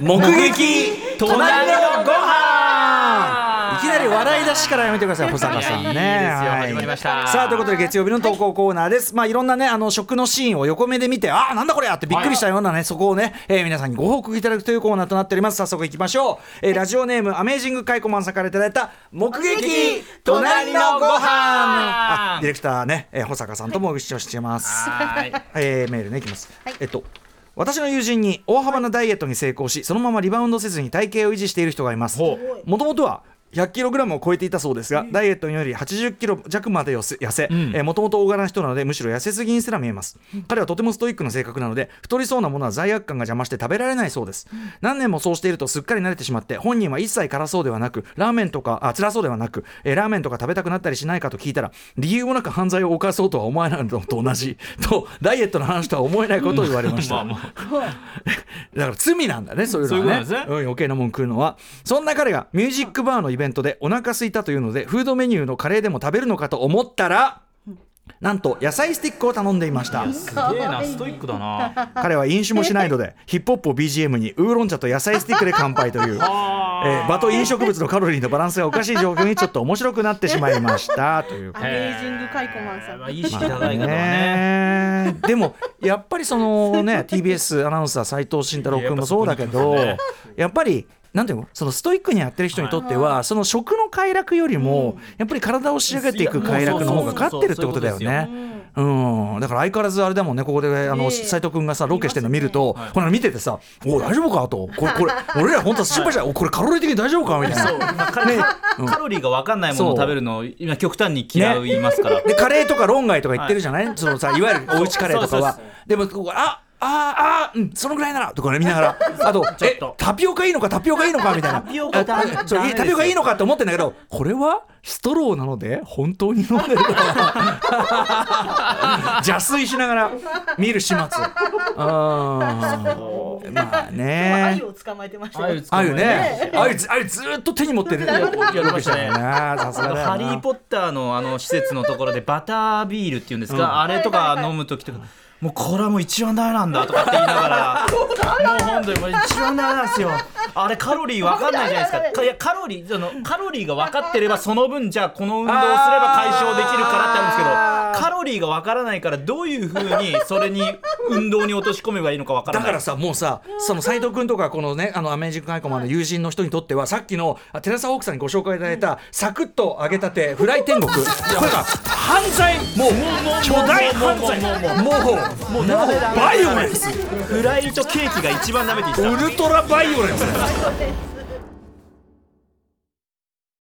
目撃隣のご飯。いきなり笑い出しからやめてください保坂さん。ねいやいいですよ。はい始まりました。さあということで月曜日の投稿コーナーです。まあいろんなねあの食のシーンを横目で見てああなんだこれやってびっくりしたようなねそこをね、えー皆さんにご報告いただくというコーナーとなっております。早速いきましょう、えーラジオネームアメージングカイコマンさんからいただいた目撃隣のご飯。あディレクターね、えー保坂さんともご一緒してます。はい。えーメールねいきます、えっと私の友人に大幅なダイエットに成功しそのままリバウンドせずに体型を維持している人がいます。ほもともとは100キログラムを超えていたそうですが、ダイエットにより80キロ弱まで痩せもともと大柄な人なのでむしろ痩せすぎにすら見えます、彼はとてもストイックな性格なので太りそうなものは罪悪感が邪魔して食べられないそうです、何年もそうしているとすっかり慣れてしまって本人は一切辛そうではなくラーメンとかあ辛そうではなく、えーラーメンとか食べたくなったりしないかと聞いたら理由もなく犯罪を犯そうとは思えないのと同じ。とダイエットの話とは思えないことを言われました、まあま だから罪なんだねそういうのはね。そうね。うん余計なもん食うのは。そんな彼がミュージックバーのイベントでお腹空いたというのでフードメニューのカレーでも食べるのかと思ったらなんと野菜スティックを頼んでいました。すげえなストイックだな。彼は飲酒もしないのでヒップホップを BGM にウーロン茶と野菜スティックで乾杯という、えー場と飲食物のカロリーのバランスがおかしい状況にちょっと面白くなってしまいました。というアメージングカイコマンさん。まあ意識高いね。ね。でもやっぱりそのね TBS アナウンサー斉藤慎太郎君もそうだけどやっぱりなんていうの？そのストイックにやってる人にとっては、その食の快楽よりも、やっぱり体を仕上げていく快楽の方が勝ってるってことだよね。うん、だから相変わらずあれだもんね。ここであのええ斉藤君がさロケしてるの見ると、ほら見ててさ「お大丈夫か?」と「これこれ 俺ら本当は心配したおこれカロリー的に大丈夫か?」みたいな。カロリーが分かんないものを食べるのを今極端に嫌いますから、でカレーとか論外とか言ってるじゃない、そのさいわゆるおうちカレーとかは。でもあああうんそのぐらいならとかね見ながら。あとえタピオカいいのかタピオカいいのかみたいな。タピオカダメ。タピオカいいのかって思ってんだけどこれはストローなので本当に飲んでるか 邪推しながら見る始末。う。んまあね。鮎を捕まえてましたよ。あゆね。あゆずあゆずーっと手に持ってる。やりましたね。なさすがだよな。ハリー・ポッターのあの施設のところでバタービールっていうんですか、あれとか飲む時とか。もうこれはもう一番ダメなんだとかって言いながらもう本当にもう一番ダメなんですよ。あれカロリー分かんないじゃないですか。かいやカロリーそのカロリーが分かってればその分じゃあこの運動をすれば解消できるからってあるんですけどカロリーが分からないからどういうふうにそれに運動に落とし込めばいいのか分からない。だからさもうさその斉藤君とかこのねあのアメージングカイコマンの友人の人にとってはさっきのあテラサホークさんにご紹介いただいたサクッと揚げたてフライ天国。これが犯罪もう巨大犯罪。もうもうバイオレンスフライとケーキが一番ダメって言ってたウルトラバイオレンス